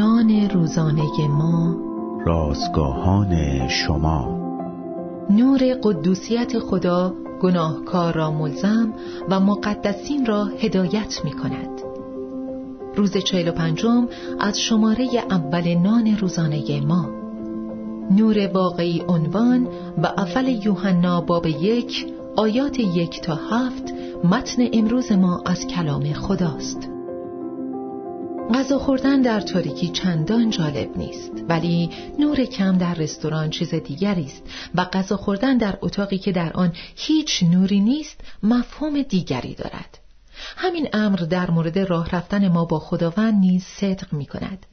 روزانه ما. رازگاهان شما. نور قدوسیت خدا گناهکار را ملزم و مقدسین را هدایت می کند. روز چهل و پنجم از شماره اول نان روزانه ما. نور واقعی عنوان و اول یوحنا باب یک آیات یک تا هفت متن امروز ما از کلام خداست. غذا خوردن در تاریکی چندان جالب نیست ولی نور کم در رستوران چیز دیگری است و غذا خوردن در اتاقی که در آن هیچ نوری نیست مفهوم دیگری دارد همین امر در مورد راه رفتن ما با خداوند نیز صدق می کند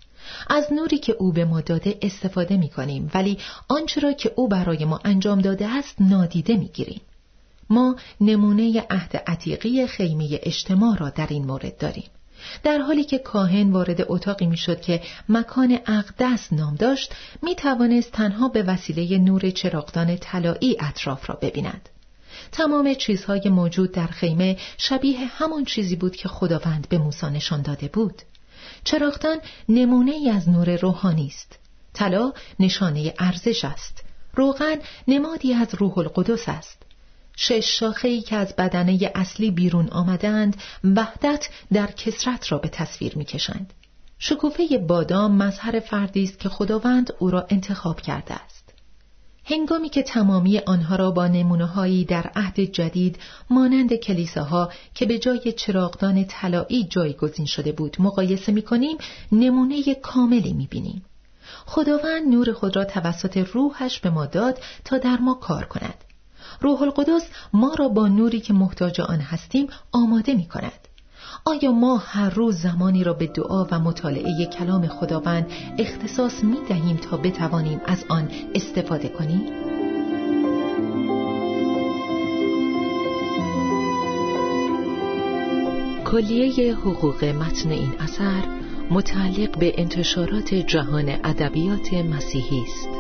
از نوری که او به ما داده استفاده می کنیم ولی آنچه را که او برای ما انجام داده است نادیده می گیریم. ما نمونه عهد عتیقی خیمه اجتماع را در این مورد داریم. در حالی که کاهن وارد اتاقی می‌شد که مکان اقدس نام داشت می توانست تنها به وسیله نور چراغدان طلایی اطراف را ببیند. تمام چیزهای موجود در خیمه شبیه همان چیزی بود که خداوند به موسی نشان داده بود. چراغدان نمونه ای از نور روحانی است. طلا نشانه ارزش است. روغن نمادی از روح القدس است. شش شاخه‌ای که از بدنه اصلی بیرون آمدند وحدت در کسرت را به تصویر می‌کشند. شکوفه بادام مظهر فردی است که خداوند او را انتخاب کرده است. هنگامی که تمامی آنها را با نمونههایی در عهد جدید مانند کلیساها که به جای چراغدان طلایی جایگزین شده بود مقایسه می کنیم نمونه کاملی می بینیم. خداوند نور خود را توسط روحش به ما داد تا در ما کار کند. روح القدس ما را با نوری که محتاج آن هستیم آماده می کند. آیا ما هر روز زمانی را به دعا و مطالعه کلام خداوند اختصاص می دهیم تا بتوانیم از آن استفاده کنیم؟ کلیه حقوق متن این اثر متعلق به انتشارات جهان ادبیات مسیحی است.